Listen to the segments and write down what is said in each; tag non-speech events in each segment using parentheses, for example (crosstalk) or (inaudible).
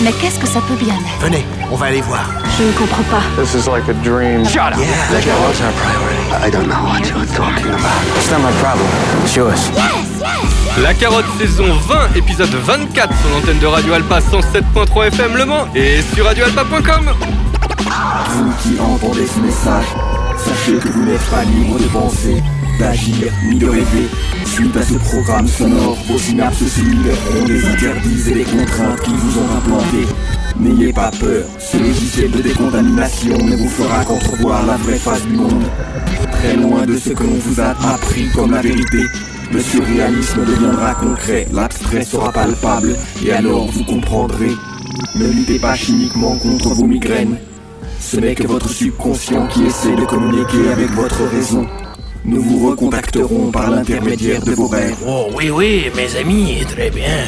Mais qu'est-ce que ça peut bien être? Venez, on va aller voir. Je ne comprends pas. This is like a dream. Shut up! Yeah, that was our priority. I don't know what you're talking about. It's not my problem. It's yours. La carotte saison 20, épisode 24 sur l'antenne de Radio Alpa 107.3 FM Le Mans et sur radioalpa.com. Vous qui entendez ce message, sachez que vous n'êtes pas libre de penser, d'agir ni de rêver. Suite à ce programme sonore, vos synapses cellulaires ont des interdits et des contraintes qui vous ont implantés. N'ayez pas peur, ce logiciel de décontamination ne vous fera qu'entrevoir la vraie face du monde. Très loin de ce que l'on vous a appris comme la vérité. Le surréalisme deviendra concret, l'abstrait sera palpable, et alors vous comprendrez. Ne luttez pas chimiquement contre vos migraines. Ce n'est que votre subconscient qui essaie de communiquer avec votre raison. Nous vous recontacterons par l'intermédiaire de vos rêves. Oh oui, oui, mes amis, très bien.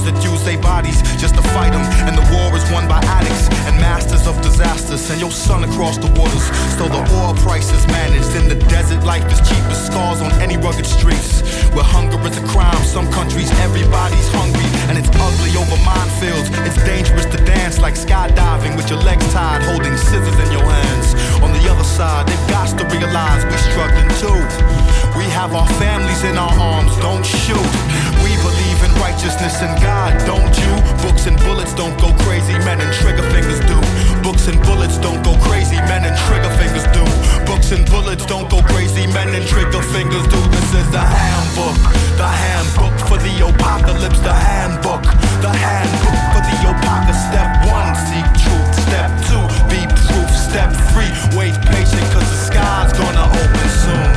That use their bodies just to fight them. And the war is won by addicts and masters of disasters. Send your son across the waters, so the oil price is managed. In the desert, life is cheap as scars on any rugged streets. Where hunger is a crime, some countries everybody's hungry, and it's ugly over minefields. It's dangerous to dance like skydiving with your legs tied, holding scissors in your hands. On the other side, they've got to realize we're struggling too. We have our families in our arms, don't shoot. Righteousness and God, don't you? Books and bullets don't go crazy, men and trigger fingers do. Books and bullets don't go crazy, men and trigger fingers do. Books and bullets don't go crazy, men and trigger fingers do. This is the handbook, the handbook for the apocalypse, the handbook, the handbook for the apocalypse. Step one, seek truth. Step two, be proof. Step three, wait patient, cause the sky's gonna open soon.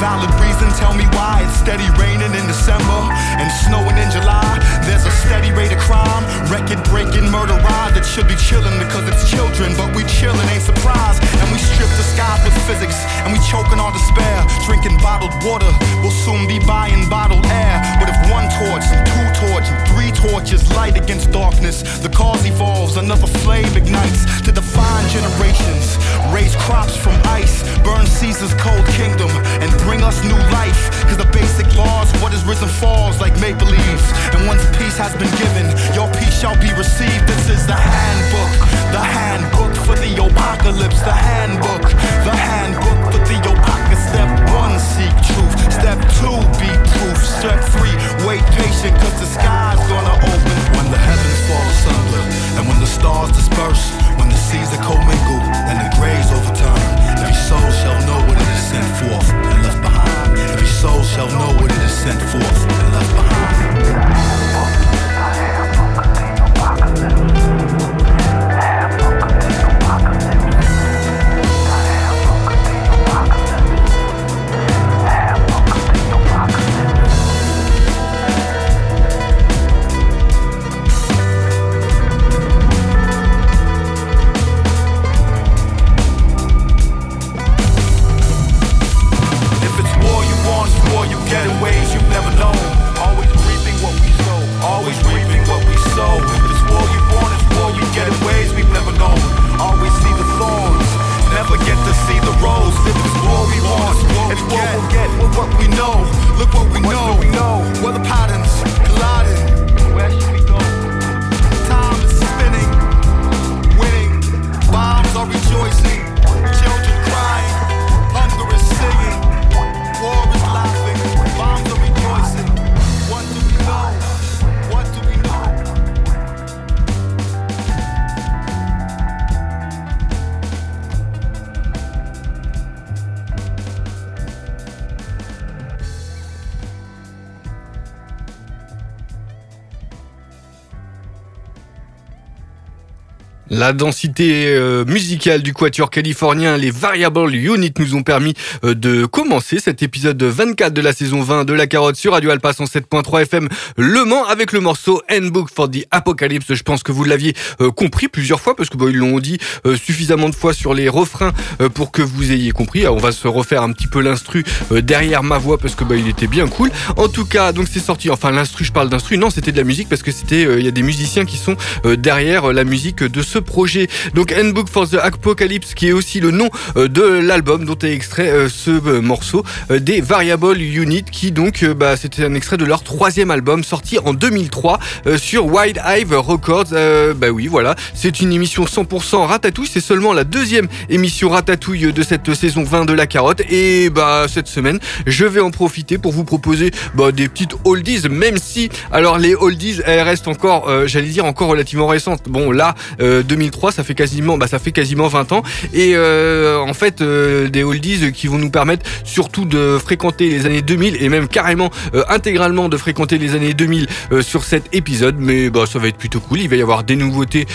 Valid reason tell me why it's steady raining in December and snowing in July? There's a steady rate of crime, record breaking murder ride that should be chilling because it's children, but we chillin' ain't surprised. And we strip the skies with physics and we choking our despair. Drinking bottled water, we'll soon be buying bottled air. But if one torch, and two torch, and three torches light against darkness, the cause evolves, another flame ignites to define generations, raise crops from ice, burn Caesar's cold kingdom, and bring us new life. Cause the basic laws, what is risen falls like maple leaves. And once peace has been given, your peace shall be received. This is the handbook, the handbook for the apocalypse, the handbook, the handbook for the apocalypse. Step one, seek truth. Step two, be proof. Step three, wait patient, cause the sky's gonna open. When the heavens fall asunder, and when the stars disperse, when the seas are commingled, and the graves overturn, every soul shall know shall know what it is sent forth and left behind. La densité euh, musicale du quatuor californien, les Variable Unit nous ont permis euh, de commencer cet épisode 24 de la saison 20 de La Carotte sur Radio Alpha 107.3 FM Le Mans avec le morceau Handbook for the Apocalypse. Je pense que vous l'aviez euh, compris plusieurs fois parce que bon, ils l'ont dit suffisamment de fois sur les refrains pour que vous ayez compris. on va se refaire un petit peu l'instru derrière ma voix parce que bah, il était bien cool. En tout cas, donc c'est sorti. Enfin, l'instru, je parle d'instru. Non, c'était de la musique parce que c'était, il y a des musiciens qui sont derrière la musique de ce projet. Donc Handbook for the Apocalypse qui est aussi le nom euh, de l'album dont est extrait euh, ce euh, morceau des Variable Unit qui donc bah, c'était un extrait de leur troisième album sorti en 2003 sur Wide Hive Records. bah oui voilà, c'est une émission 100% ratatouille, c'est seulement la deuxième émission ratatouille de cette saison 20 de la carotte et bah cette semaine je vais en profiter pour vous proposer bah, des petites oldies même si alors les oldies elles restent encore j'allais dire encore relativement récentes. Bon là 2003, ça fait quasiment, bah, ça fait quasiment 20 ans. Et euh, en fait, euh, des oldies qui vont nous permettre surtout de fréquenter les années 2000 et même carrément euh, intégralement de fréquenter les années 2000 sur cet épisode. Mais bah, ça va être plutôt cool. Il va y avoir des nouveautés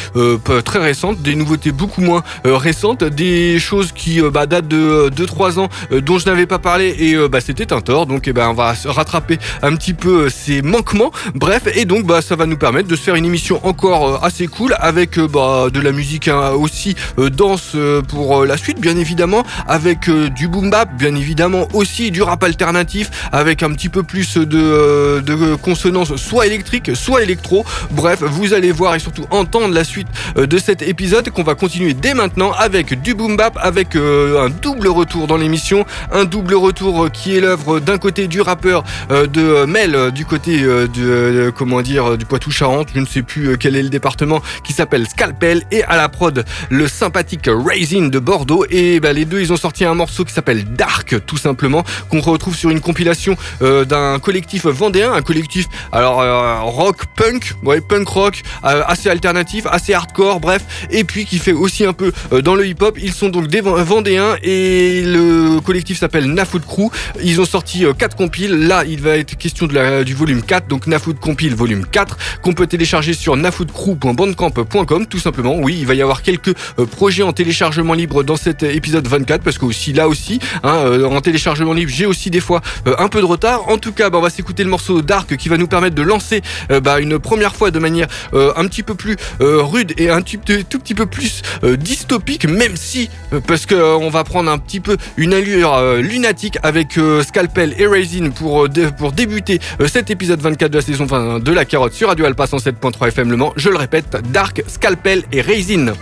très récentes, des nouveautés beaucoup moins récentes, des choses qui bah, datent de 2-3 ans dont je n'avais pas parlé et bah, c'était un tort. Donc, eh ben, on va rattraper un petit peu ces manquements. Bref, et donc bah, ça va nous permettre de se faire une émission encore assez cool avec bah, de la musique hein, aussi euh, dense euh, pour euh, la suite, bien évidemment, avec du boom bap, bien évidemment aussi du rap alternatif, avec un petit peu plus de, de consonance soit électrique, soit électro. Bref, vous allez voir et surtout entendre la suite de cet épisode qu'on va continuer dès maintenant avec du boom bap, avec un double retour dans l'émission, un double retour qui est l'œuvre d'un côté du rappeur de Mel, du côté de, comment dire du Poitou-Charentes, je ne sais plus quel est le département, qui s'appelle Scalpel et à la prod le sympathique Raisin de Bordeaux. Et bah, les deux ils ont sorti un morceau qui s'appelle Dark tout simplement qu'on retrouve sur une compilation euh, d'un collectif vendéen un collectif alors euh, rock punk ouais punk rock euh, assez alternatif assez hardcore bref et puis qui fait aussi un peu dans le hip hop ils sont donc des vendéens et le collectif s'appelle Nafoot Crew. Ils ont sorti quatre compiles. Là il va être question du volume 4 donc Nafoot Compile volume 4 qu'on peut télécharger sur nafootcrew.bandcamp.com tout simplement oui, il va y avoir quelques euh, projets en téléchargement libre dans cet épisode 24 parce que aussi là aussi, hein, euh, en téléchargement libre, j'ai aussi des fois euh, un peu de retard. En tout cas, bah, on va s'écouter le morceau Dark qui va nous permettre de lancer bah, une première fois de manière un petit peu plus rude et un tout, petit peu plus dystopique, même si parce que on va prendre un petit peu une allure lunatique avec Scalpel et Raisin pour débuter cet épisode 24 de la saison 20 de la carotte sur Radio Alpha 107.3 FM Le. Je le répète, Dark, Scalpel et Raisin.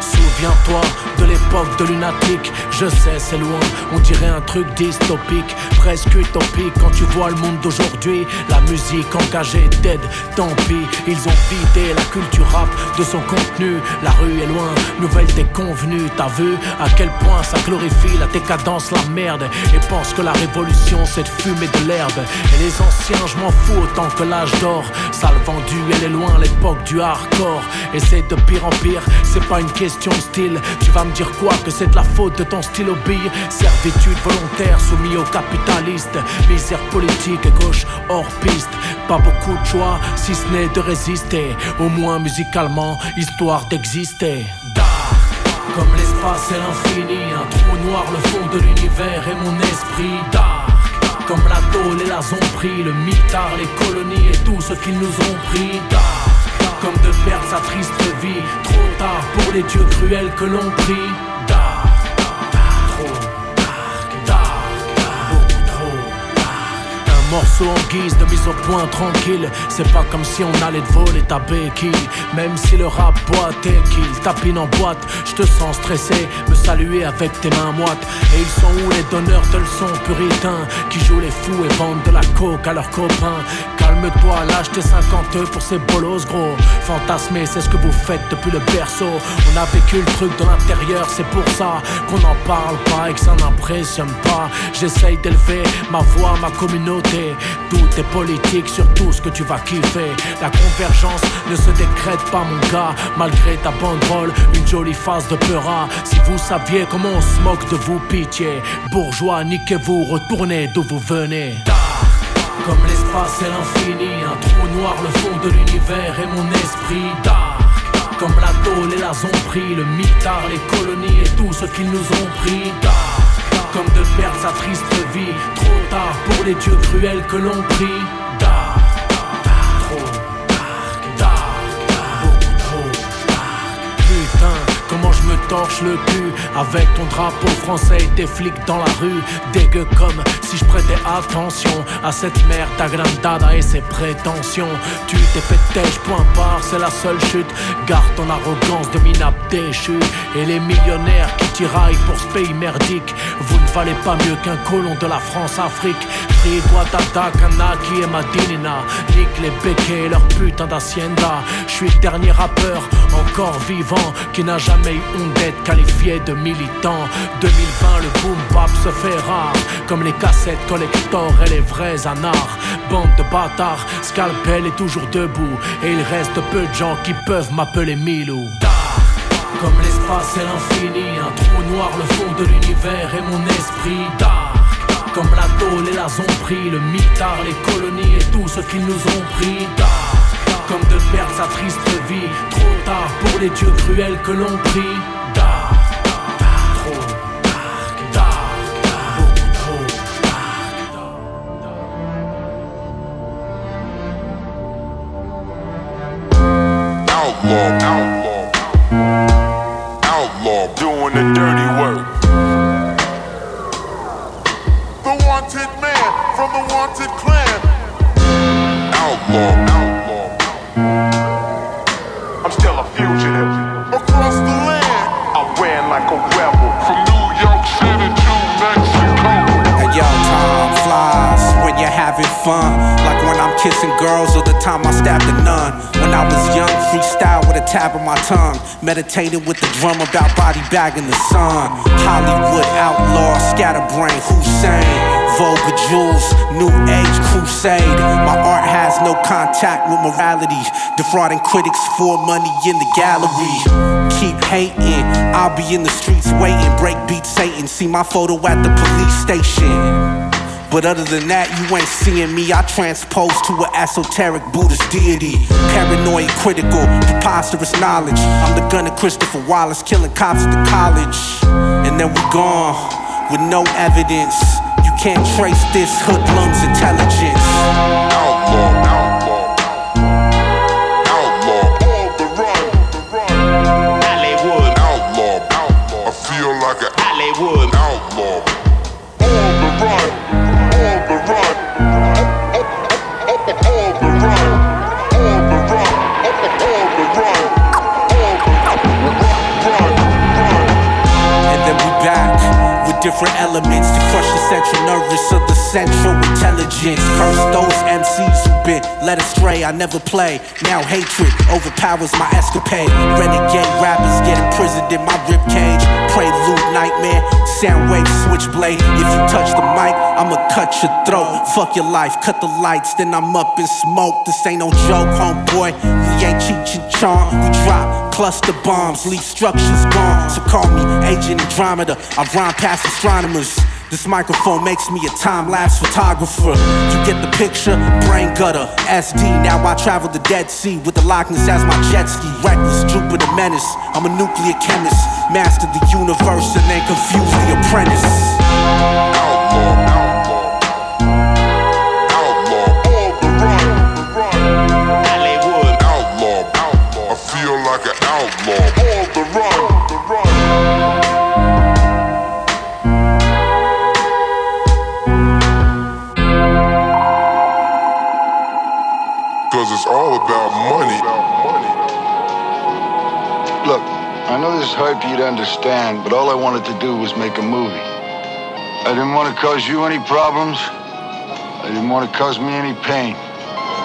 Souviens-toi de l'époque de lunatique. Je sais, c'est loin, on dirait un truc dystopique, presque utopique. Quand tu vois le monde d'aujourd'hui, la musique engagée dead, tant pis. Ils ont vidé la culture rap de son contenu. La rue est loin, nouvelle déconvenue. T'as vu à quel point ça glorifie la décadence, la merde. Et pense que la révolution c'est de fumer de l'herbe. Et les anciens, je m'en fous autant que l'âge d'or. Sale vendu, elle est loin l'époque du hardcore. Et c'est de pire en pire, c'est pas une question de style. Tu vas me dire quoi Que c'est de la faute de ton style bille Servitude volontaire soumis aux capitalistes Misère politique et gauche hors piste. Pas beaucoup de choix si ce n'est de résister. Au moins musicalement, histoire d'exister. Comme l'espace et l'infini. Un trou noir, le fond de l'univers et mon esprit. Dark comme la tôle et la zombie, le mitard, les colonies et tout ce qu'ils nous ont pris. Dark, comme de perdre sa triste vie. Trop tard pour les dieux cruels que l'on prie morceau en guise de mise au point tranquille. C'est pas comme si on allait te voler ta béquille. Même si le rap boite et qu'il tapine en boîte, je te sens stressé, me saluer avec tes mains moites. Et ils sont où les donneurs de leçons puritains qui jouent les fous et vendent de la coke à leurs copains? Calme-toi, lâche tes 50 pour ces bolos gros. Fantasmer, c'est ce que vous faites depuis le berceau. On a vécu le truc de l'intérieur, c'est pour ça qu'on n'en parle pas et que ça n'impressionne pas. J'essaye d'élever ma voix, ma communauté. Tout est politique sur tout ce que tu vas kiffer. La convergence ne se décrète pas, mon gars. Malgré ta banderole, une jolie face de peura. Si vous saviez comment on se moque de vous, pitié. Bourgeois, niquez-vous, retournez d'où vous venez Comme l'espace et l'infini, un trou noir, le fond de l'univers et mon esprit dark. Comme la tôle et la zombie, le mitard, les colonies et tout ce qu'ils nous ont pris dark. Comme de perdre sa triste vie, trop tard pour les dieux cruels que l'on prie torche le cul avec ton drapeau français et tes flics dans la rue. Dégueu comme si je prêtais attention à cette merde agrandada et ses prétentions. Tu t'es fait têche, point barre, c'est la seule chute. Garde ton arrogance de minable déchu. Et les millionnaires qui tiraillent pour ce pays merdique. Vous ne valez pas mieux qu'un colon de la France-Afrique. Free Kanaki et Madinina Nique les béquets et leur putain d'hacienda. Je suis le dernier rappeur encore vivant qui n'a jamais eu d'être qualifié de militant. 2020 le boom bap se fait rare. Comme les cassettes collector et les vrais anards. Bande de bâtards, scalpel est toujours debout. Et il reste peu de gens qui peuvent m'appeler Milou. Comme l'espace et l'infini, un trou noir, le fond de l'univers et mon esprit. Dark. Comme la tôle et la zombie, le mitard, les colonies et tout ce qu'ils nous ont pris. Dark. Comme de perdre sa triste vie, trop tard pour les dieux cruels que l'on prie. Fugitive. Across the land, I ran like a rebel. From New York City to Mexico. And yo, time flies when you're having fun. Like when I'm kissing girls or the time I stabbed a nun. I was young, freestyle with a tab on my tongue. Meditating with the drum about body bagging the sun. Hollywood outlaw, scatterbrain, Hussein. Vogue jewels, New Age Crusade. My art has no contact with morality. Defrauding critics for money in the gallery. Keep hating, I'll be in the streets waiting. Break beat Satan, see my photo at the police station. But other than that, you ain't seeing me. I transpose to an esoteric Buddhist deity. Paranoid, critical, preposterous knowledge. I'm the gunner Christopher Wallace, killing cops at the college. And then we gone with no evidence. You can't trace this hoodlum's intelligence. Outlaw, outlaw, different elements to crush the central nervous of the central intelligence. Curse those MCs who been led astray. I never play. Now hatred overpowers my escapade. Renegade rappers get imprisoned in my ribcage. Prelude nightmare, sound switchblade. If you touch the mic, I'ma cut your throat. Fuck your life, cut the lights, then I'm up in smoke. This ain't no joke, homeboy. Ain't Cheech and Chong. We drop cluster bombs, leave structures gone. So call me Agent Andromeda. I rhyme past astronomers. This microphone makes me a time lapse photographer. You get the picture? Brain gutter, SD. Now I travel the Dead Sea with the Loch Ness as my jet ski. Reckless, Jupiter menace. I'm a nuclear chemist. Master the universe and then confuse the apprentice. I know hard for you to understand, but all I wanted to do was make a movie. I didn't want to cause you any problems. I didn't want to cause me any pain.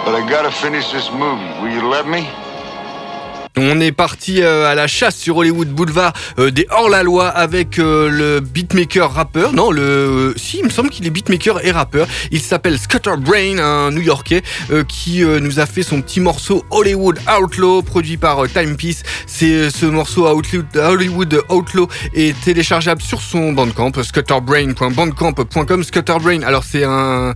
But I gotta finish this movie. Will you let me? On est parti euh, à la chasse sur Hollywood Boulevard euh, des hors-la-loi avec euh, le beatmaker rappeur. Non, le si, il me semble qu'il est beatmaker et rappeur. Il s'appelle Scatterbrain, un New-Yorkais qui nous a fait son petit morceau Hollywood Outlaw produit par Timepiece. C'est ce morceau Hollywood Outlaw est téléchargeable sur son bandcamp scatterbrain.bandcamp.com. Scatterbrain. Alors c'est un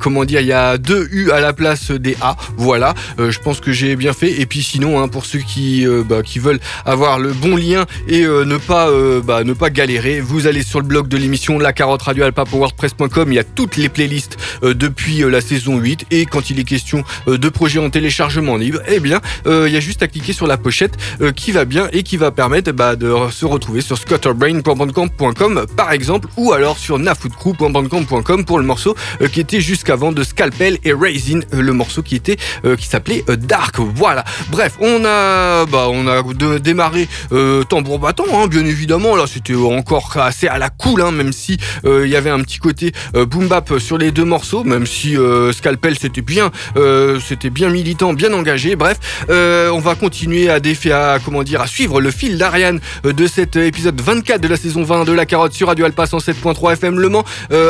comment dire, il y a deux U à la place des A. Voilà. je pense que j'ai bien fait. Et puis sinon, hein, pour ceux qui, euh, bah, qui veulent avoir le bon lien et euh, ne pas euh, bah, ne pas galérer, vous allez sur le blog de l'émission La Carotte Radio WordPress.com. Il y a toutes les playlists depuis la saison 8 et quand il est question de projets en téléchargement libre, eh bien il y a juste à cliquer sur la pochette qui va bien et qui va permettre bah, de se retrouver sur scotterbrain.bandcamp.com par exemple ou alors sur nafoodcrew.bandcamp.com pour le morceau qui était jusqu'avant de Scalpel et Raisin, le morceau qui était qui s'appelait Dark. Voilà. Bref, on a, bah, on a démarré euh, tambour battant, hein, bien évidemment. Là, c'était encore assez à la cool, hein, même si euh, il y avait un petit côté euh, boom bap sur les deux morceaux, même si euh, Scalpel c'était bien, c'était bien militant, bien engagé. Bref, on va continuer à défier, à comment dire, à suivre le fil d'Ariane de cet épisode 24 de la saison 20 de la carotte sur Radio Alpha 107.3 FM Le Mans,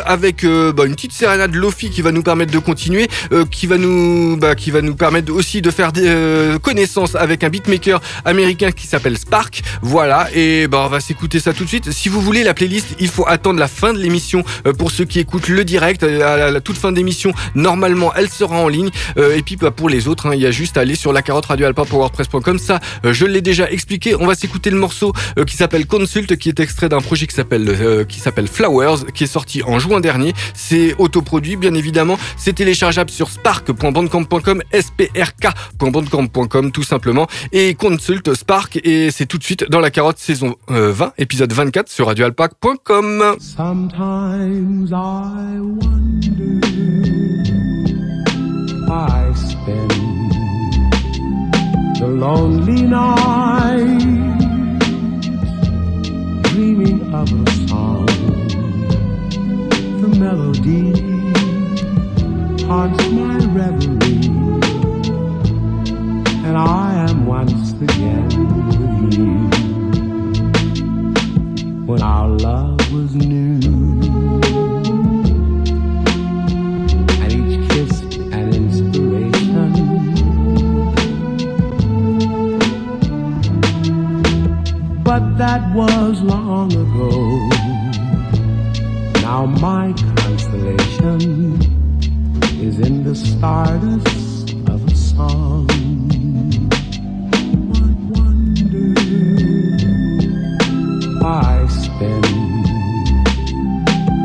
avec bah, une petite sérénade Lofi qui va nous permettre de continuer, qui va nous, bah, qui va nous permettre aussi de faire des connaissances avec un beatmaker américain qui s'appelle Spark. Voilà, et ben on va s'écouter ça tout de suite. Si vous voulez la playlist, il faut attendre la fin de l'émission euh, pour ceux qui écoutent le direct. À la toute fin d'émission, normalement, elle sera en ligne. Euh, et puis bah, pour les autres, hein, il y a juste à aller sur la carotte radio wordpress.com. Ça, euh, je l'ai déjà expliqué. On va s'écouter le morceau qui s'appelle Consult, qui est extrait d'un projet qui s'appelle qui s'appelle Flowers, qui est sorti en juin dernier. C'est autoproduit, bien évidemment. C'est téléchargeable sur spark.bandcamp.com, sprk.bandcamp.com, tout simplement et consulte Spark et c'est tout de suite dans la carotte saison 20 euh, épisode 24 sur radioalpac.com. Sometimes I wonder I spend the lonely night dreaming of a song the melody haunts my reverie and I with you. When our love was new, and each kiss an inspiration. But that was long ago. Now my constellation is in the stardust of a song. I spend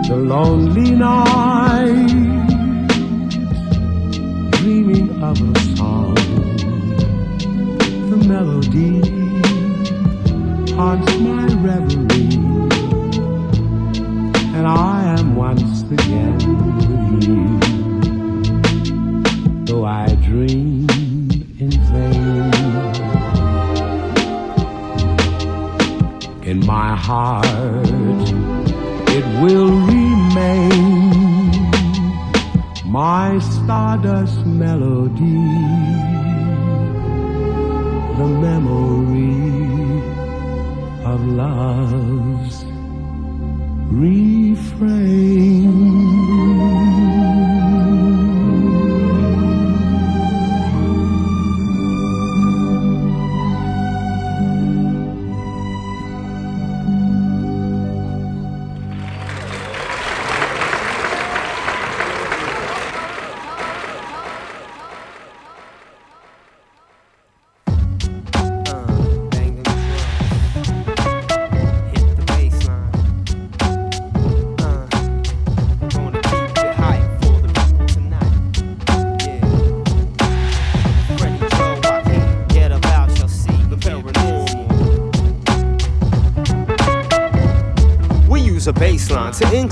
the lonely night dreaming of a song. The melody haunts my reverie, and I am once again heart it will remain my stardust melody the memory of love's refrain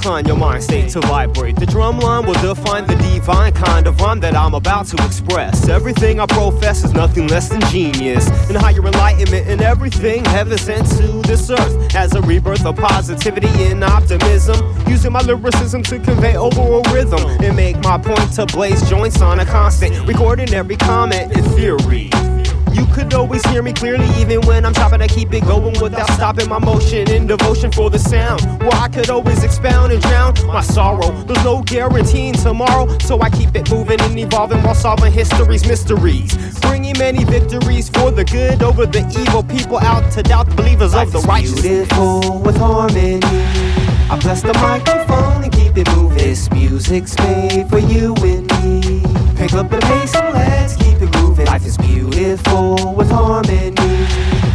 incline your mind state to vibrate. The drum line will define the divine kind of rhyme that I'm about to express. Everything I profess is nothing less than genius. And higher enlightenment and everything heaven sent to this earth as a rebirth of positivity and optimism. Using my lyricism to convey overall rhythm and make my point to blaze joints on a constant. Recording every comment in theory You could always hear me clearly, even when I'm chopping. I keep it going without stopping my motion in devotion for the sound. Where I could always expound and drown my sorrow. There's no guaranteeing tomorrow, so I keep it moving and evolving while solving history's mysteries. Bringing many victories for the good over the evil. People out to doubt the believers Life of the righteous. beautiful with harmony. I bless the microphone and keep it moving. This music's made for you and me. Pick up the pace and let's keep it moving. Life is beautiful with harmony.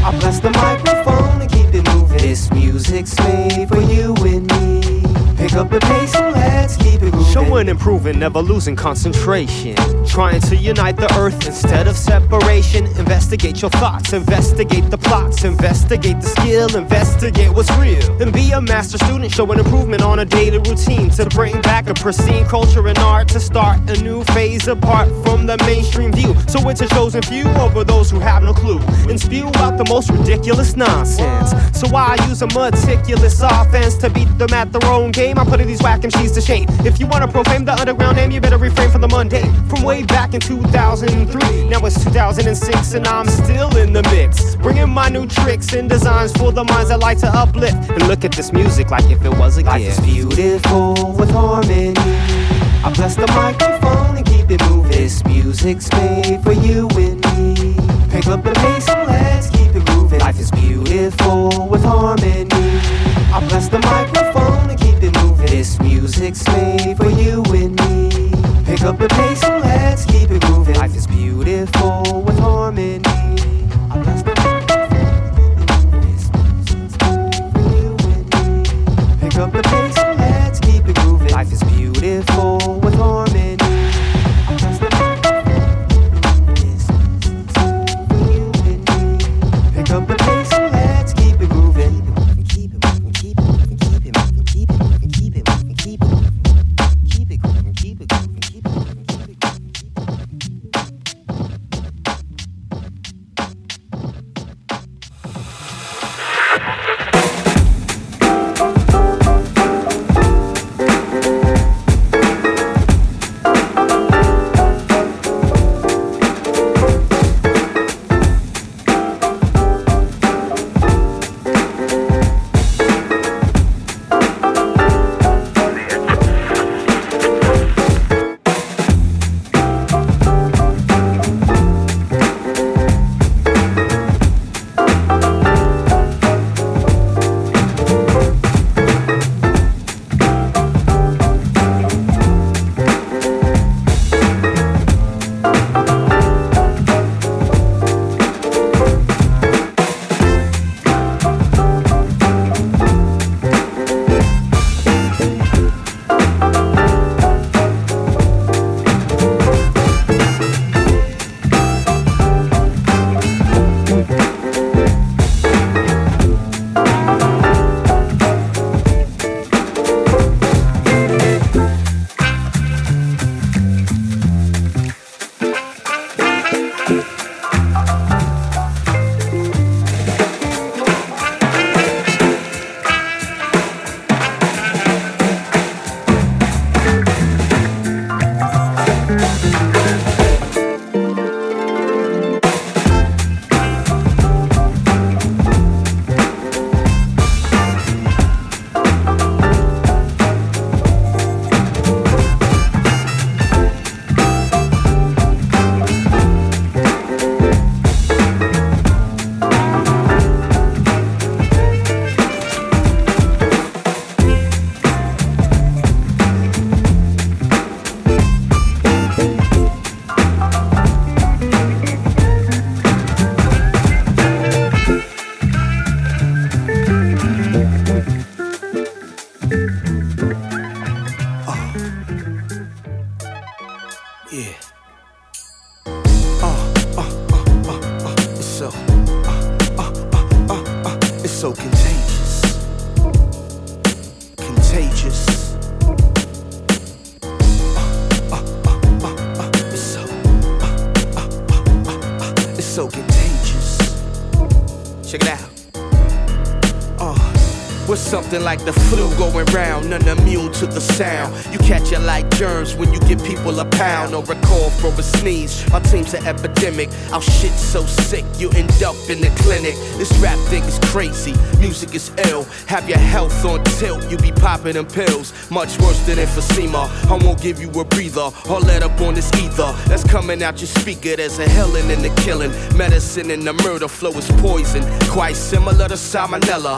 I bless the microphone and keep it moving. This music's made for you and me. Pick up the pace and let's keep it moving. Showing improving, never losing concentration. Trying to unite the earth instead of separation. Investigate your thoughts, investigate the plots, investigate the skill, investigate what's real. And be a master student, showing improvement on a daily routine to bring back a pristine culture and art to start a new phase apart from the mainstream view. So it's a chosen few over those who have no clue and spew out the most ridiculous nonsense. So I use a meticulous offense to beat them at their own game. I'm putting these whack MCs to shame. If you wanna profane the underground name, you better refrain from the mundane. From back in 2003, now it's 2006, and I'm still in the mix. Bringing my new tricks and designs for the minds that like to uplift. And look at this music like if it was a Life gift. is beautiful with harmony. I bless the microphone and keep it moving. This music's made for you and me. Pick up the pace and let's keep it moving. Life is beautiful with harmony. I bless the microphone and keep it moving. This music's made for you and me. Pick up the pace and let's keep it moving. Life is beautiful with harmony. Pick up the pace something like the flu going round, none immune to the sound. You catch it like germs when you give people a pound or a call for a sneeze. My team's an epidemic. Our shit's so sick, you end up in the clinic. This rap thing is crazy, music is ill. Have your health on tilt, you be popping them pills. Much worse than emphysema. I won't give you a breather or let up on this ether. That's coming out your speaker. There's a healing in the killing. Medicine in the murder flow is poison. Quite similar to salmonella.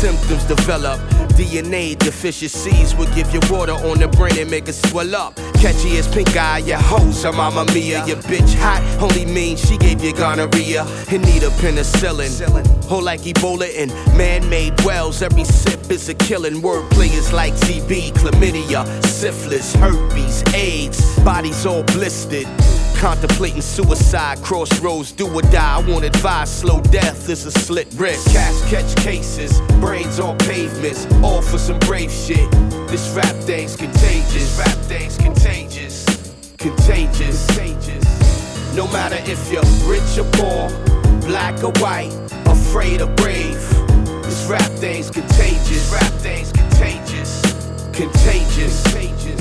Symptoms develop. DNA deficiencies will give you water on the brain and make it swell up. Catchy as pink eye, your hoes are mama mia. Your bitch hot only means she gave you gonorrhea and need a penicillin. Whole like Ebola and man-made wells. Every sip is a killing. Wordplay is like TB, chlamydia, syphilis, herpes, AIDS. Bodies all blistered. Contemplating suicide, crossroads, do or die. I won't advise slow death is a slit wrist. Cash catch cases, brains on pavements, all for some brave shit. This rap thing's contagious. Rap thing's contagious. Contagious. Contagious. No matter if you're rich or poor, black or white, afraid or brave. This rap thing's contagious. Rap thing's contagious. Contagious. Contagious.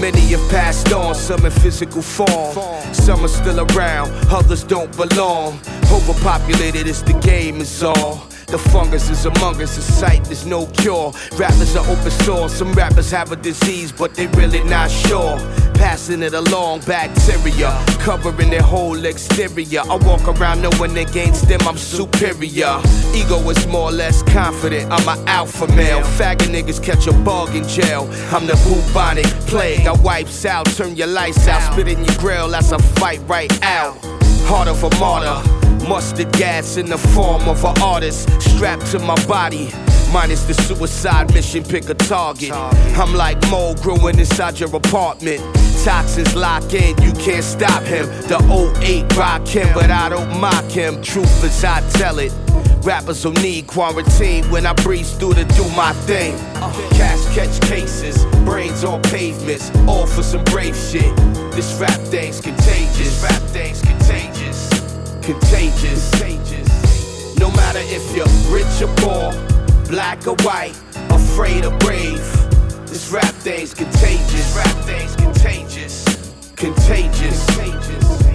Many have passed on, some in physical form. Some are still around, others don't belong. Overpopulated is the game, is all. The fungus is among us, a sight, there's no cure. Rappers are open source, some rappers have a disease, but they really not sure. Passing it along, bacteria, covering their whole exterior. I walk around knowing against them I'm superior. Ego is more or less confident, I'm an alpha male. Faggot niggas catch a bug in jail. I'm the bubonic plague, I wipes out, turn your lights out, spit in your grill, that's a fight right out. Heart of a martyr. Mustard gas in the form of an artist strapped to my body. Minus the suicide mission, pick a target. I'm like mold growing inside your apartment. Toxins lock in, you can't stop him. The 08 rock him, but I don't mock him. Truth is, I tell it. Rappers will need quarantine when I breeze through to do my thing. Cash catch cases, brains on pavements, all for some brave shit. This rap thing's contagious. This rap thing's contagious contagious. No matter if you're rich or poor, black or white, afraid or brave. This rap thing's contagious. Rap thing's contagious. Contagious. contagious.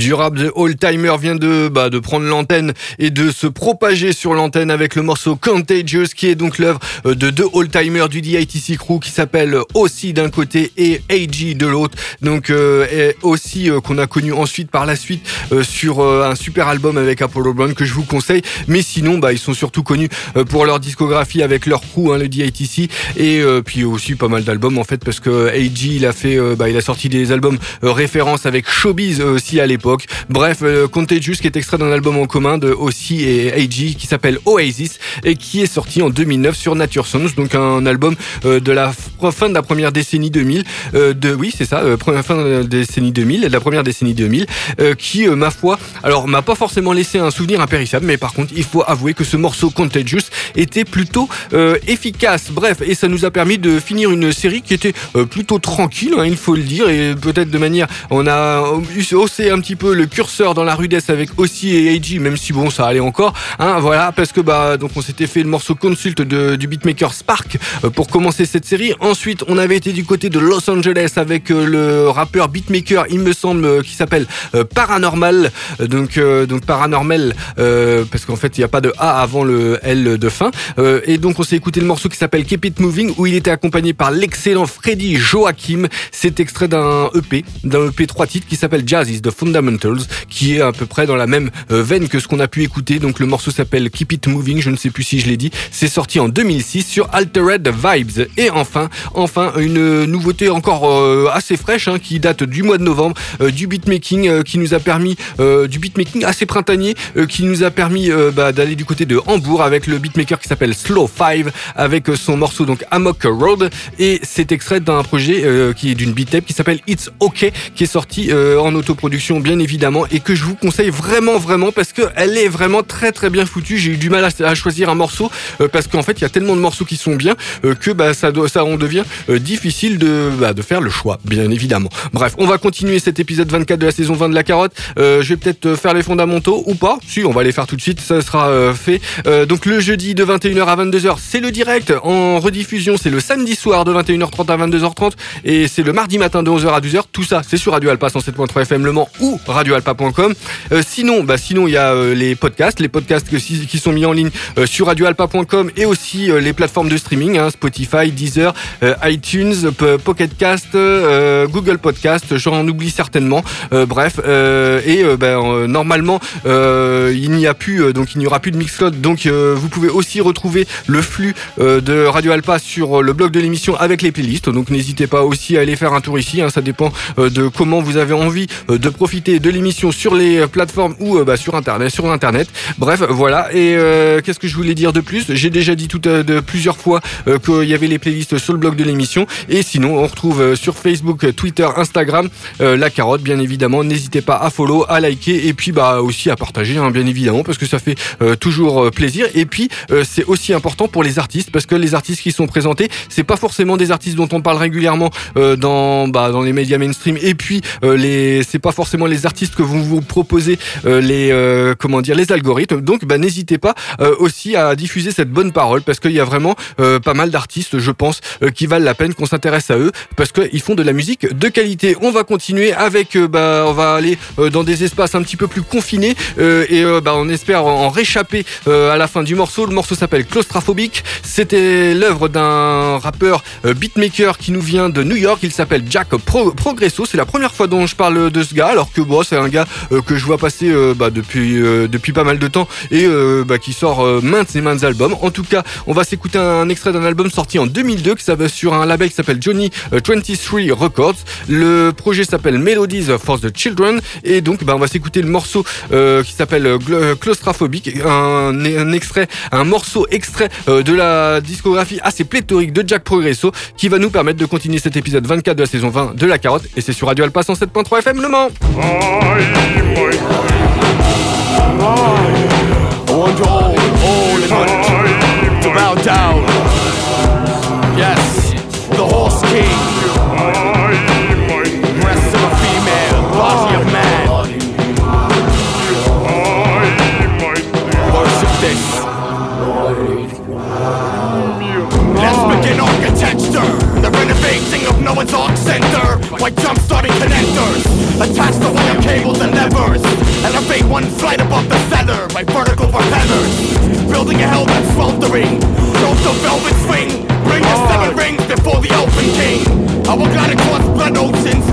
Durable The All Timer vient de, bah, de prendre l'antenne et de se propager sur l'antenne avec le morceau Contagious qui est donc l'œuvre euh, de deux All Timers du DITC Crew qui s'appelle aussi d'un côté et AG de l'autre. Donc euh, aussi euh, qu'on a connu ensuite par la suite sur un super album avec Apollo Brown que je vous conseille. Mais sinon, bah, ils sont surtout connus pour leur discographie avec leur crew, hein, le DITC, et puis aussi pas mal d'albums en fait parce que AG il a fait, bah, il a sorti des albums références avec Showbiz aussi à l'époque. Bref, euh, Contagious qui est extrait d'un album en commun de Ossie et AG qui s'appelle Oasis et qui est sorti en 2009 sur Nature Sounds, donc un album euh, de la fin de la première décennie 2000, euh, de oui c'est ça, fin de la décennie 2000, de la première décennie 2000, euh, qui ma foi, alors m'a pas forcément laissé un souvenir impérissable, mais par contre il faut avouer que ce morceau Contagious était plutôt efficace. Bref, et ça nous a permis de finir une série qui était plutôt tranquille, hein, il faut le dire, et peut-être de manière, on a haussé un petit peu le curseur dans la rudesse avec aussi et AG, même si bon ça allait encore, hein, voilà, parce que bah donc on s'était fait le morceau Consult de, du beatmaker Spark euh, pour commencer cette série. Ensuite, on avait été du côté de Los Angeles avec euh, le rappeur beatmaker, il me semble, euh, qui s'appelle Paranormal, donc donc Paranormal, parce qu'en fait il n'y a pas de A avant le L de fin. Et donc on s'est écouté le morceau qui s'appelle Keep It Moving, où il était accompagné par l'excellent Freddy Joachim. C'est extrait d'un EP, d'un EP 3 titres qui s'appelle Jazz is the Qui est à peu près dans la même euh, veine que ce qu'on a pu écouter. Donc le morceau s'appelle Keep It Moving, je ne sais plus si je l'ai dit. C'est sorti en 2006 sur Altered Vibes. Et enfin, enfin une nouveauté encore euh, assez fraîche hein, qui date du mois de novembre, euh, du beatmaking euh, qui nous a permis euh, du beatmaking assez printanier euh, qui nous a permis euh, bah, d'aller du côté de Hambourg avec le beatmaker qui s'appelle Slow Five avec euh, son morceau donc Amok Road et c'est extrait d'un projet euh, qui est d'une beat qui s'appelle It's OK qui est sorti euh, en autoproduction bien évidemment, et que je vous conseille vraiment, vraiment, parce que elle est vraiment très, très bien foutue. J'ai eu du mal à, choisir un morceau euh, parce qu'en fait, il y a tellement de morceaux qui sont bien euh, que bah, ça, ça en devient euh, difficile de, bah, de faire le choix, bien évidemment. Bref, on va continuer cet épisode 24 de la saison 20 de la carotte. je vais peut-être faire les fondamentaux ou pas. Si, on va les faire tout de suite, ça sera fait. donc le jeudi de 21h à 22h, c'est le direct. En rediffusion, c'est le samedi soir de 21h30 à 22h30 et c'est le mardi matin de 11h à 12h. Tout ça, c'est sur Radio Alpa 107.3 FM Le Mans ou radioalpa.com. sinon, bah sinon il y a les podcasts, les podcasts qui sont mis en ligne sur radioalpa.com et aussi les plateformes de streaming, hein, Spotify, Deezer, iTunes, Pocket Cast, Google Podcast, j'en oublie certainement. bref, et ben, normalement il n'y a plus, donc il n'y aura plus de Mixcloud, donc vous pouvez aussi retrouver le flux de Radio Alpa sur le blog de l'émission avec les playlists. Donc n'hésitez pas aussi à aller faire un tour ici. Hein, ça dépend de comment vous avez envie de profiter de l'émission sur les plateformes ou bah, sur internet. Sur internet. Bref, voilà. Et qu'est-ce que je voulais dire de plus? J'ai déjà dit tout de plusieurs fois qu'il y avait les playlists sur le blog de l'émission. Et sinon, on retrouve sur Facebook, Twitter, Instagram la carotte, bien évidemment. N'hésitez pas à follow, à liker et puis bah aussi à partager, hein, bien évidemment, parce que ça fait toujours plaisir. Et puis c'est aussi important pour les artistes parce que les artistes qui sont présentés, c'est pas forcément des artistes dont on parle régulièrement dans bah, dans les médias mainstream. Et puis les c'est pas forcément les artistes que vont vous proposer les comment dire les algorithmes. Donc bah, n'hésitez pas aussi à diffuser cette bonne parole parce qu'il y a vraiment pas mal d'artistes, je pense, qui valent la peine qu'on s'intéresse à eux parce qu'ils font de la musique de qualité. On va continuer avec, bah, on va aller dans des espaces un petit peu plus confinés et bah, on espère en réchapper à la fin du morceau. Le morceau s'appelle Claustrophobique. C'était l'œuvre d'un rappeur beatmaker qui nous vient de New York. Il s'appelle Jack Progresso. C'est la première fois dont je parle de ce gars, alors que bon, c'est un gars que je vois passer bah, depuis depuis pas mal de temps et bah, qui sort maintes et maintes albums. En tout cas, on va s'écouter un extrait d'un album sorti en 2002 qui s'appelle sur un label qui s'appelle Johnny 23 Records. Le projet s'appelle Melodies for the Children et donc bah, on va s'écouter le morceau qui s'appelle Claustrophobique, un, un, extrait, un morceau extrait de la discographie assez pléthorique de Jack Progresso qui va nous permettre de continuer cet épisode 24 de la saison 20 de La Carotte et c'est sur Radio Alpa 107.3 FM Le Mans. Down. Yes, the horse king. Like jump-starting connectors. Attach the wire cables and levers. Elevate one flight above the cellar by vertical propellers. Building a hell that's sweltering. Built the velvet swing. Bring the oh. seven rings before the open king. I will across blood oceans.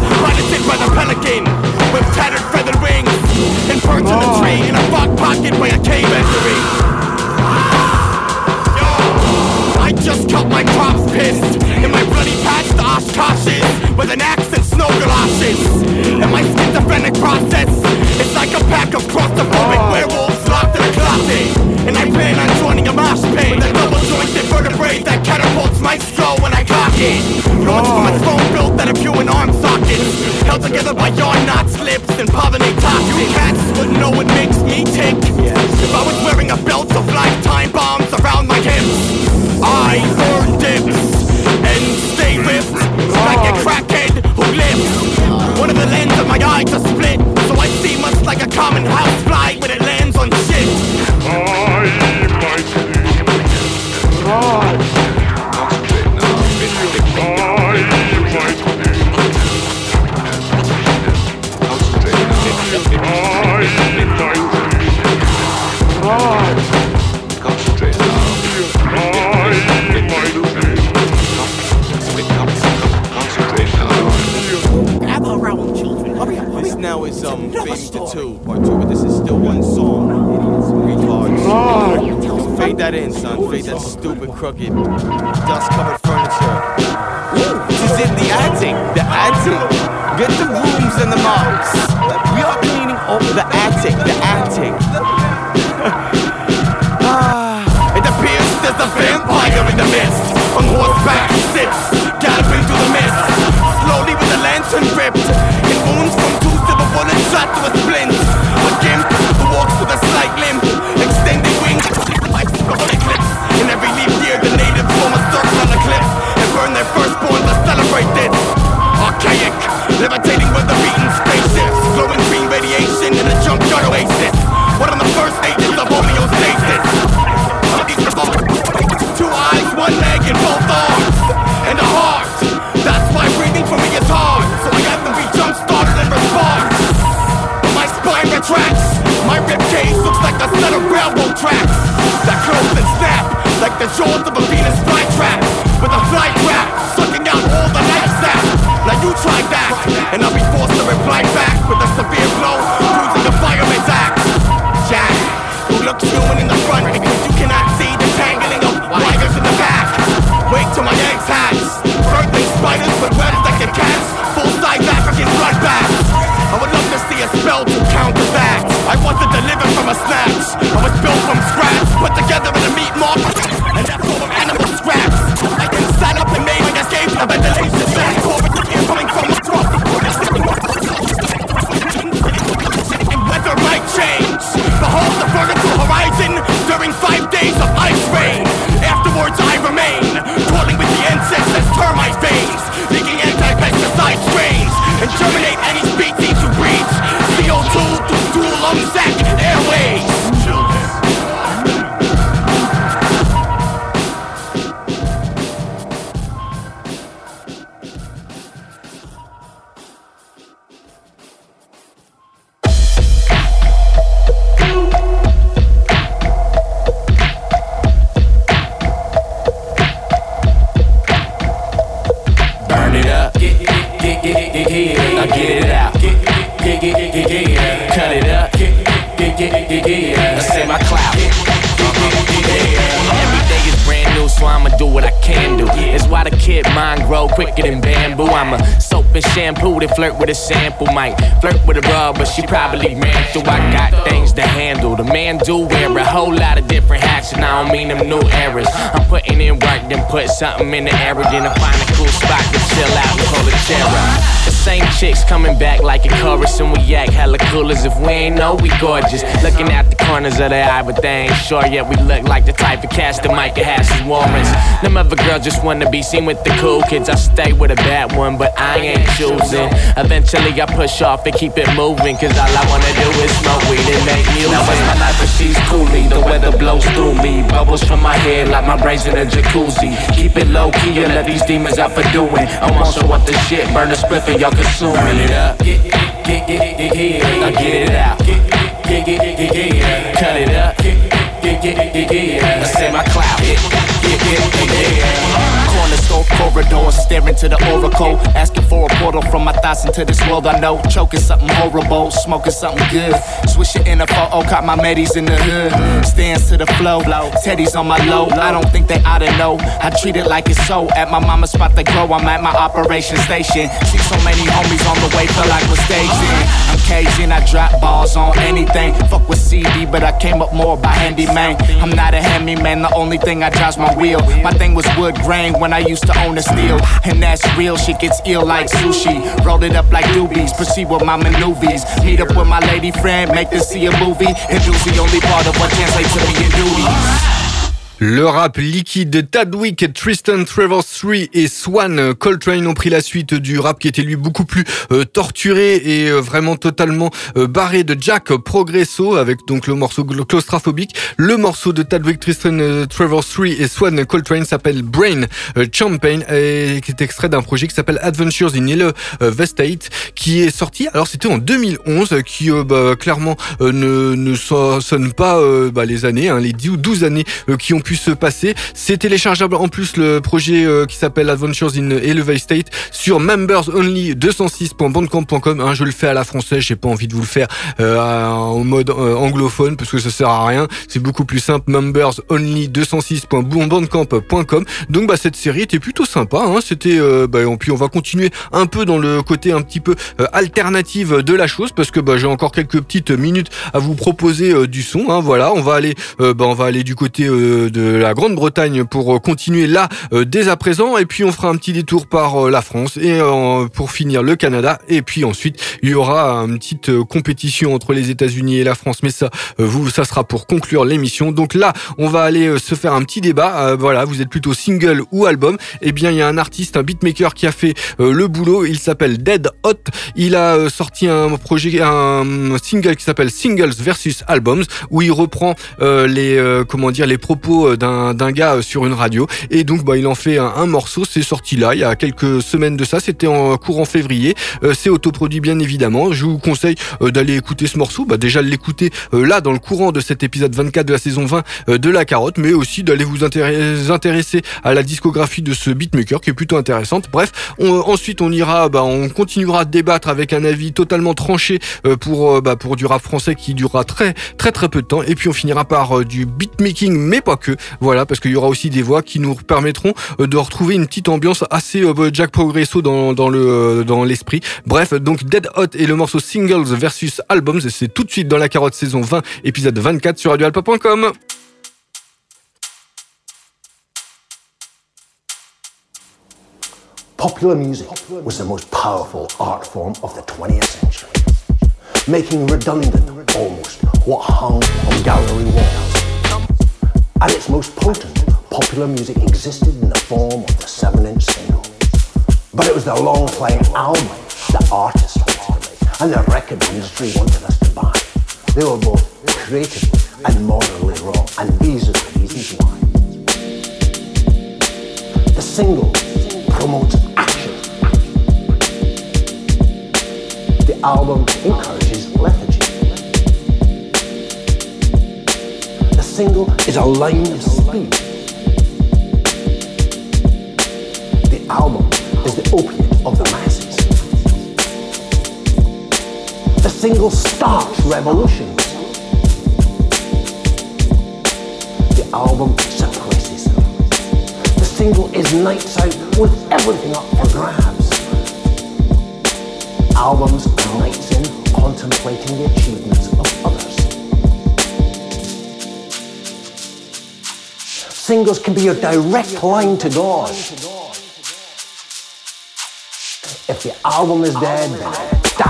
Flirt with a sample. Might flirt with a bra, but she probably ran through. I got things to handle. The man do wear a whole lot of different hats, and I don't mean them new errors. I'm putting in work, then put something in the air, then I find a cool spot to chill out and chair up. The same chicks coming back like a chorus, and we act hella cool as if we ain't know we gorgeous. Looking at the corners of their eye, but they ain't sure yet. We look like the type of cast that Micah has his warrants. Them other girls just wanna be seen with the cool kids. I stay with a bad one, but I ain't choosing. Eventually I push off and keep it moving, cause all I wanna do is smoke weed and make music. Now it's my life, but she's coolie. The weather blows through me. Bubbles from my head like my brains in a jacuzzi. Keep it low key and let these demons out for doing. I want show up the shit, burn the spliff and y'all consume it up. Get, get, get, get, get, get, it out. Get, get, get, get, get, cut it up. Get, get, get, get, get, let's say my clout. Get, get, get, get, get. Store corridor, staring to the oracle, asking for a portal from my thoughts into this world I know. Choking something horrible, smoking something good. Swish it in a photo, caught my medis in the hood. Stands to the flow, teddy's on my low. I don't think they oughta know. I treat it like it's so. At my mama's spot to grow, I'm at my operation station. See so many homies on the way, feel like we're staging. I'm Cajun, I drop balls on anything. Fuck with CD, but I came up more by handyman. I'm not a handyman, the only thing I drive's my wheel. My thing was wood grain when I used to own a steel. And that's real, shit gets ill like sushi. Rolled it up like doobies, proceed with my maneuvers. Meet up with my lady friend, make this see a movie. And the only part of what translates to me in duties. Le rap liquide Tadwick, Tristan Trevor 3 et Swan Coltrane ont pris la suite du rap qui était lui beaucoup plus euh, torturé et euh, vraiment totalement euh, barré de Jack Progresso avec donc le morceau claustrophobique. Le morceau de Tadwick, Tristan Trevor 3 et Swan Coltrane s'appelle Brain Champagne et qui est extrait d'un projet qui s'appelle Adventures in Yellow Vestate qui est sorti. Alors c'était en 2011 qui bah, clairement ne, ne so- sonne pas bah, les années, hein, les 10 ou 12 années qui ont pu se passer. C'est téléchargeable en plus le projet euh, qui s'appelle Adventures in Elevate State sur members only 206.bandcamp.com. Hein, je le fais à la française, j'ai pas envie de vous le faire euh, en mode euh, anglophone parce que ça sert à rien. C'est beaucoup plus simple. Members only 206.bandcamp.com. Donc bah cette série était plutôt sympa. Hein, C'était bah, puis on va continuer un peu dans le côté un petit peu alternative de la chose parce que bah, j'ai encore quelques petites minutes à vous proposer du son. Hein, voilà, on va aller bah, on va aller du côté euh, de la Grande-Bretagne pour euh, continuer là euh, dès à présent et puis on fera un petit détour par euh, la France et pour finir le Canada et puis ensuite il y aura une petite compétition entre les États-Unis et la France mais ça vous ça sera pour conclure l'émission. Donc là, on va aller se faire un petit débat. Voilà, vous êtes plutôt single ou album Eh bien, il y a un artiste, un beatmaker qui a fait le boulot. Il s'appelle Dead Hot. Il a sorti un projet, un single qui s'appelle Singles versus Albums, où il reprend les, comment dire, les propos micro d'un gars sur une radio et donc bah il en fait un, morceau. C'est sorti là il y a quelques semaines de ça. C'était en courant février. c'est autoproduit bien évidemment. Je vous conseille d'aller écouter ce morceau. Bah déjà l'écouter là dans le courant de cet épisode 24 de la saison 20 de la carotte, mais aussi d'aller vous intéresser à la discographie de ce beatmaker qui est plutôt intéressante. Bref, ensuite on ira, bah, on continuera de débattre avec un avis totalement tranché pour bah, pour du rap français qui durera très très très peu de temps. Et puis on finira par du beatmaking, mais pas que. Voilà, parce qu'il y aura aussi des voix qui nous permettront de retrouver une petite ambiance assez Jack Progresso dans, dans le dans l'esprit. Bref, donc Dead Hot et le morceau Singles versus Albums, c'est tout de suite dans la carotte saison 20, épisode 24 sur radioalpa.com. Popular music was the most powerful art form of the 20th century, making redundant almost what hung on gallery walls. At its most potent, popular music existed in the form of the 7-inch single. But it was the long-playing album that artists wanted and the record industry wanted us to buy. They were both creatively and morally wrong, and these are the reasons why. The single promotes action. The album encourages lethargy. Single is a line of speed. The album is the opiate of the masses. The single starts revolutions. The album suppresses them. The single is nights out with everything up for grabs. Albums are nights in contemplating the achievements of others. Singles can be your direct line to God. If the album is dead, then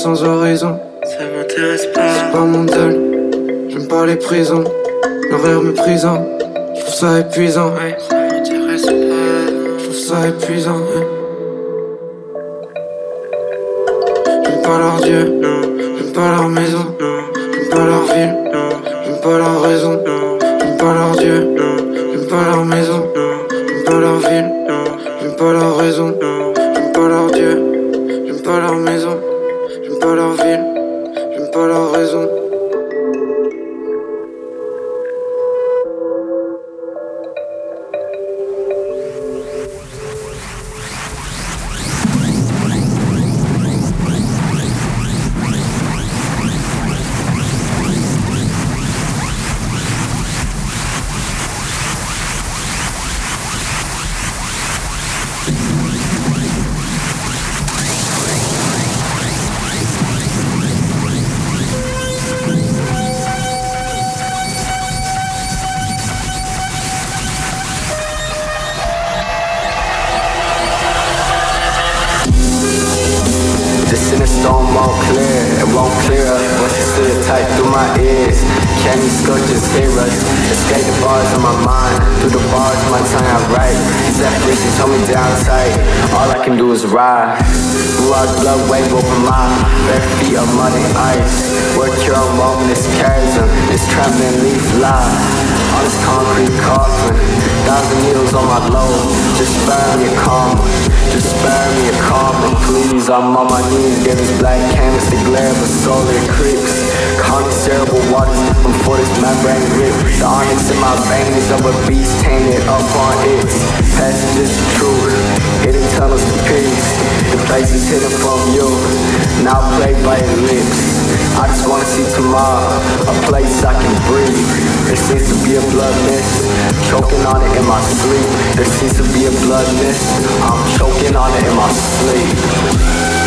sans horizon, ça m'intéresse pas. C'est pas mon deuil, j'aime pas les prisons. Rire méprisant, je trouve ça épuisant. Ouais, More clear, it won't clear Once you see tight through my ears candy sculptures, heroes. Escape the bars of my mind. Through the bars, my tongue I write. Separation told me down tight. All I can do is ride. Blood, blood wave over my bare feet of mud and ice. Work your moment, this chasm, this trembling leaf lie. On this concrete coffin, thousand needles on my load. Just me a karma, just spare me a karma, please. I'm on my knees, get this black canvas the glare of a solar. Calming cerebral waters before this membrane rip. The onyx in my veins of a beast tainted up on its passages of truth. Hidden tunnels to peace. The places hidden from you, now played by your lips. I just wanna see tomorrow, a place I can breathe. There seems to be a blood mist, choking on it in my sleep. There seems to be a blood mist, I'm choking on it in my sleep.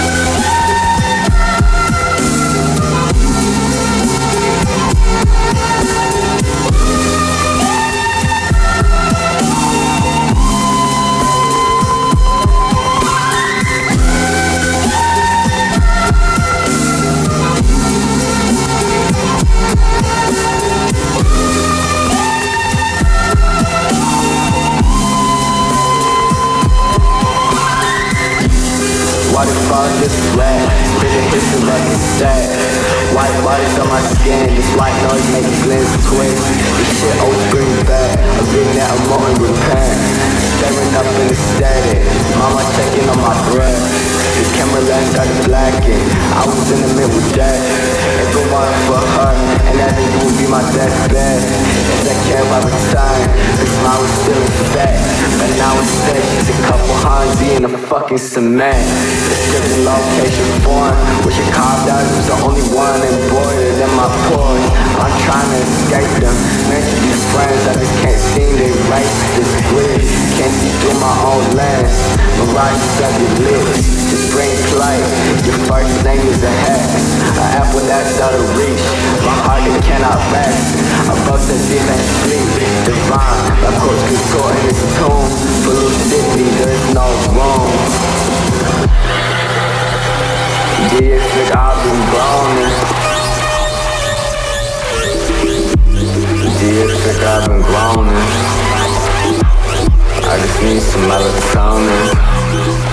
This flat? Spitting hissing like it's sad. White bodies on my skin, this white noise making blends twist. This shit always brings back a vignette of molten repent. Staring up in the static, mama checking on my breath. The camera lens started blacking, I was in the middle with death. Nigga would be my deathbed. If that care the time, the smile was still in fat. But now instead, she's a couple Hansi in a fucking cement. Description location form which you carved out was the only one embroidered in my pores. I'm trying to escape them, meant to be friends, I just can't seem to erase this grid. Can't see through my own lens, mirages of your lips. Just bring light, your first name is a hex. An apple that's out of reach, my heart it cannot rest. Above the deep and sleep, divine, like coach couture in its tomb. For lucidity, there's no room. Do you think I've been groaning? Do you think I've been groaning? I just need some melatonin.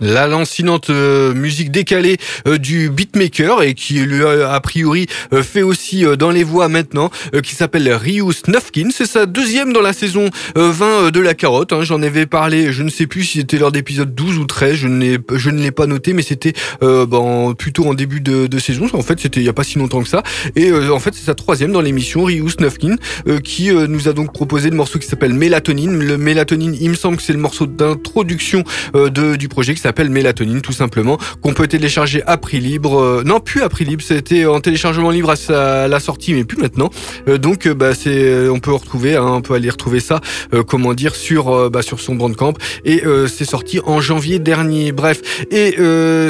La lancinante euh, musique décalée euh, du beatmaker et qui lui a, a priori euh, fait aussi dans les voix maintenant, qui s'appelle Ryu Snufkin. C'est sa deuxième dans la saison euh, 20 euh, de la carotte. hein. J'en avais parlé, je ne sais plus si c'était lors d'épisode 12 ou 13, je ne l'ai, je ne l'ai pas noté, mais c'était euh, ben, plutôt en début de, saison. En fait, c'était il n'y a pas si longtemps que ça. Et euh, en fait, c'est sa troisième dans l'émission, Ryu Snufkin, euh, qui nous a donc proposé le morceau qui s'appelle Mélatonine. Le Mélatonine, il me semble que c'est le morceau d'introduction de, du projet s'appelle Mélatonine, tout simplement, qu'on peut télécharger à prix libre. Euh, non, plus à prix libre, c'était en téléchargement libre à, sa, la sortie, mais plus maintenant. Euh, donc, euh, bah, c'est, euh, on peut retrouver, hein, on peut aller retrouver ça, euh, comment dire, sur, bah, sur son Bandcamp. Et c'est sorti en janvier dernier. Bref, et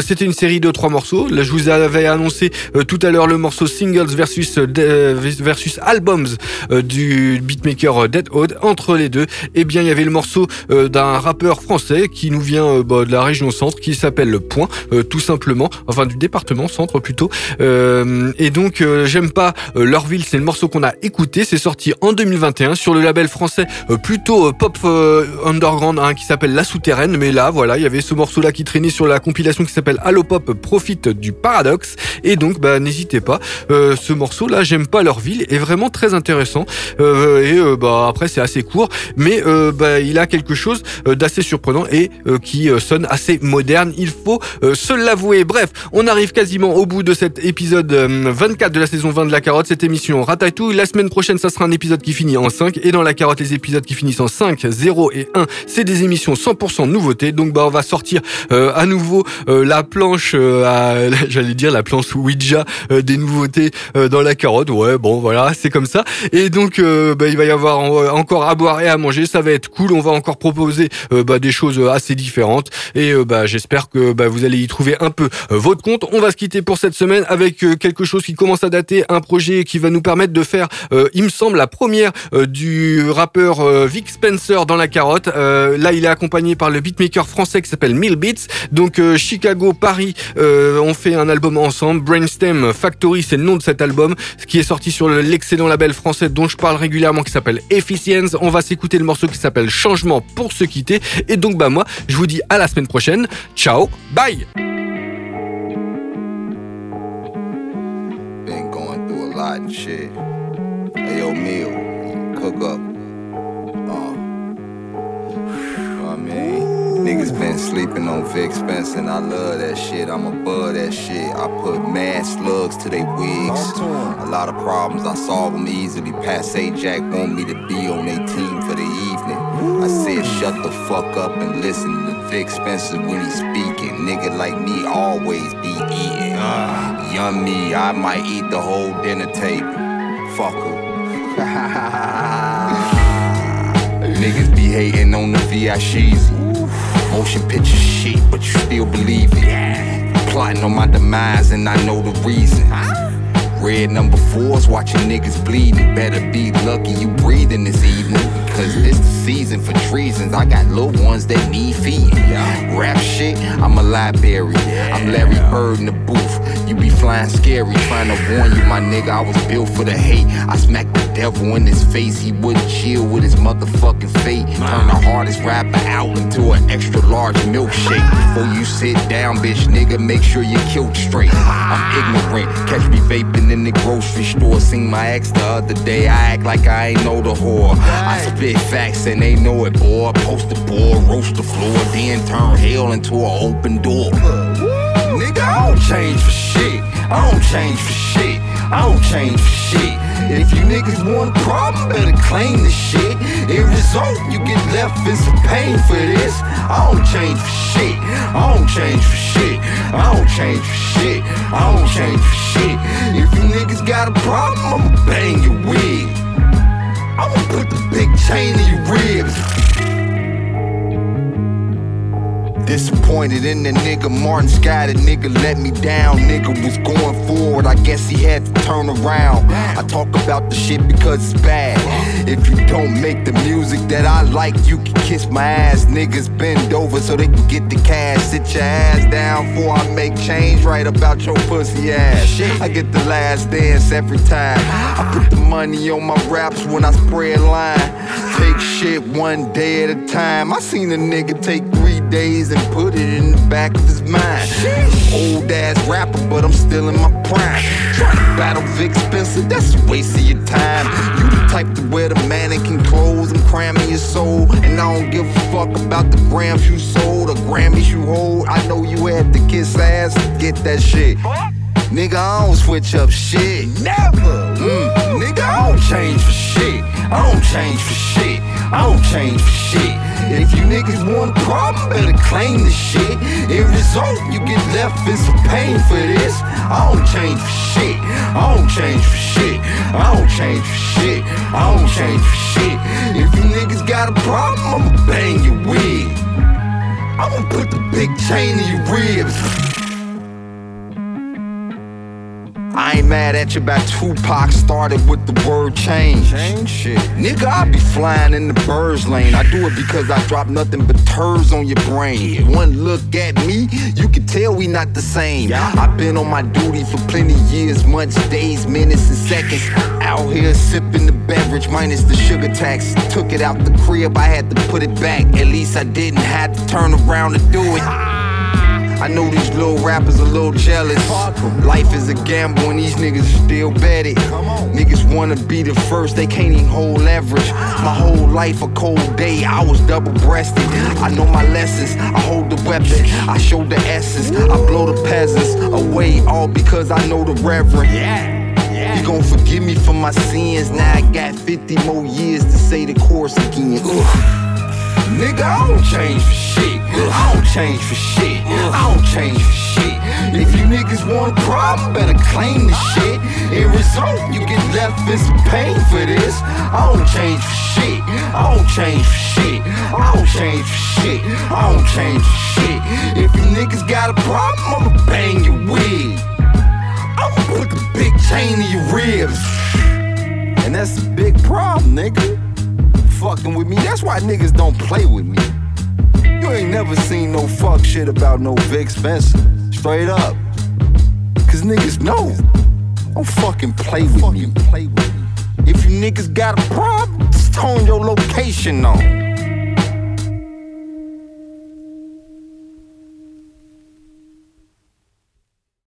c'était une série de trois morceaux. Là, je vous avais annoncé tout à l'heure le morceau singles versus versus albums du beatmaker Dead Odd. Entre les deux, eh bien, il y avait le morceau d'un rappeur français qui nous vient bah, de la région centre, qui s'appelle Le Point, euh, tout simplement, enfin du département centre plutôt. Euh, et donc, euh, j'aime pas leur ville, c'est le morceau qu'on a écouté. C'est sorti en 2021 sur le label français plutôt pop underground hein, qui s'appelle La Souterraine. Mais là, voilà, il y avait ce morceau-là qui traînait sur la compilation qui s'appelle Allo Pop Profite du Paradoxe. Et donc, bah, n'hésitez pas. Ce morceau-là, j'aime pas leur ville, est vraiment très intéressant. Et bah après, c'est assez court, mais bah, il a quelque chose d'assez surprenant et qui sonne assez moderne. Il faut euh, se l'avouer. Bref, on arrive quasiment au bout de cet épisode euh, 24 de la saison 20 de la carotte. Cette émission Ratatouille. La semaine prochaine, ça sera un épisode qui finit en 5. Et dans la carotte, les épisodes qui finissent en 5, 0 et 1, c'est des émissions 100% nouveautés. Donc bah on va sortir euh, à nouveau euh, la planche, euh, (laughs) j'allais dire la planche Ouija euh, des nouveautés euh, dans la carotte. Ouais, bon voilà, c'est comme ça. Et donc euh, bah, il va y avoir en- encore à boire et à manger. Ça va être cool. On va encore proposer euh, bah, des choses assez différentes. Et euh, bah, j'espère que bah, vous allez y trouver un peu votre compte. On va se quitter pour cette semaine avec quelque chose qui commence à dater, un projet qui va nous permettre de faire, il me semble, la première du rappeur Vic Spencer dans la carotte. là, il est accompagné par le beatmaker français qui s'appelle Mill Beats. Donc Chicago, Paris, on fait un album ensemble. Brainstem Factory, c'est le nom de cet album, qui est sorti sur l'excellent label français dont je parle régulièrement, qui s'appelle Efficience. On va s'écouter le morceau qui s'appelle Changement pour se quitter. Et donc, bah moi, je vous dis à la semaine prochaine. Ciao, bye. Been going through a lot and shit. Hey, yo, meal, cook up. Uh, I mean. Niggas been sleeping on Vic Spencer, and I love that shit. I'm above that shit. I put mad slugs to they wigs. A lot of problems, I solve them easily. Passe Jack want me to be on their team for the evening. I said, shut the fuck up and listen to Vic Spencer when he's speaking. Nigga like me always be eating. Uh, young me, I might eat the whole dinner table. Fuck (laughs) Niggas be hating on the VI Sheezy. Motion picture shit, but you still believe it. Plotting on my demise, and I know the reason. Red number fours, watching niggas bleeding. Better be lucky you breathing this evening. Cause this the season for treasons. I got little ones that need feeding. Rap shit, I'm a library. I'm Larry Bird in the booth. You be flying scary, trying to warn you, my nigga. I was built for the hate. I smacked the devil in his face. He wouldn't chill with his motherfucking fate. Turn the hardest rapper out into an extra large milkshake. Before you sit down, bitch, nigga, make sure you kilt straight. I'm ignorant. Catch me vaping in the grocery store. Seen my ex the other day. I act like I ain't know the whore. I spit facts and they know it, boy. Post the board, roast the floor, then turn hell into an open door. Nigga, I don't change for shit. I don't change for shit. I don't change for shit. If you niggas want a problem, better claim the shit. In result, you get left in some pain for this. I don't change for shit. I don't change for shit. I don't change for shit. I don't change for shit. If you niggas got a problem, I'ma bang your wig. I'ma put the big chain in your ribs. Disappointed in the nigga Martin Sky, the nigga let me down. Nigga was going forward, I guess he had to turn around. I talk about the shit because it's bad. If you don't make the music that I like, you can kiss my ass. Niggas bend over so they can get the cash. Sit your ass down before I make change right about your pussy ass. I get the last dance every time. I put the money on my raps when I spread line. Take shit one day at a time. I seen a nigga take three days and put it in the back of his mind. Old ass rapper, but I'm still in my prime. Try to battle Vic Spencer, that's a waste of your time. You the type to wear the mannequin clothes and cramming your soul. And I don't give a fuck about the grams you sold or Grammys you hold. I know you had to kiss ass to get that shit. Nigga, I don't switch up shit. Never. Mm, nigga, I don't change for shit. I don't change for shit. I don't change for shit. If you niggas want a problem, better claim the shit. In result, you get left in some pain for this. I don't change for shit. I don't change for shit. I don't change for shit. I don't change for shit. If you niggas got a problem, I'ma bang your wig. I'ma put the big chain in your ribs. I ain't mad at you about Tupac started with the word change. Change shit. Nigga, I be flying in the birds lane. I do it because I drop nothing but turds on your brain. One look at me, you can tell we not the same. I've been on my duty for plenty years, months, days, minutes, and seconds. Out here sipping the beverage minus the sugar tax. Took it out the crib, I had to put it back. At least I didn't have to turn around to do it. I know these little rappers a little jealous. Life is a gamble and these niggas still bet it. Niggas wanna be the first, they can't even hold leverage. My whole life a cold day, I was double breasted. I know my lessons, I hold the weapon, I show the essence, I blow the peasants away, all because I know the reverend. Yeah. You gon' forgive me for my sins. Now I got 50 more years to say the course again. Ugh. Nigga, I don't change for shit. I don't change for shit. I don't change for shit. If you niggas want a problem, better claim the shit. In result, you get left in some pain for this. I don't change for shit. I don't change for shit. I don't change for shit. I don't change for shit. If you niggas got a problem, I'ma bang your wig. I'ma put the big chain in your ribs. And that's a big problem, nigga. Fucking with me. That's why niggas don't play with me. You ain't never seen no fuck shit about no Vic Spencer. Straight up. Cause niggas know. Don't fucking play with me. Play with me. If you niggas got a problem, just turn your location on.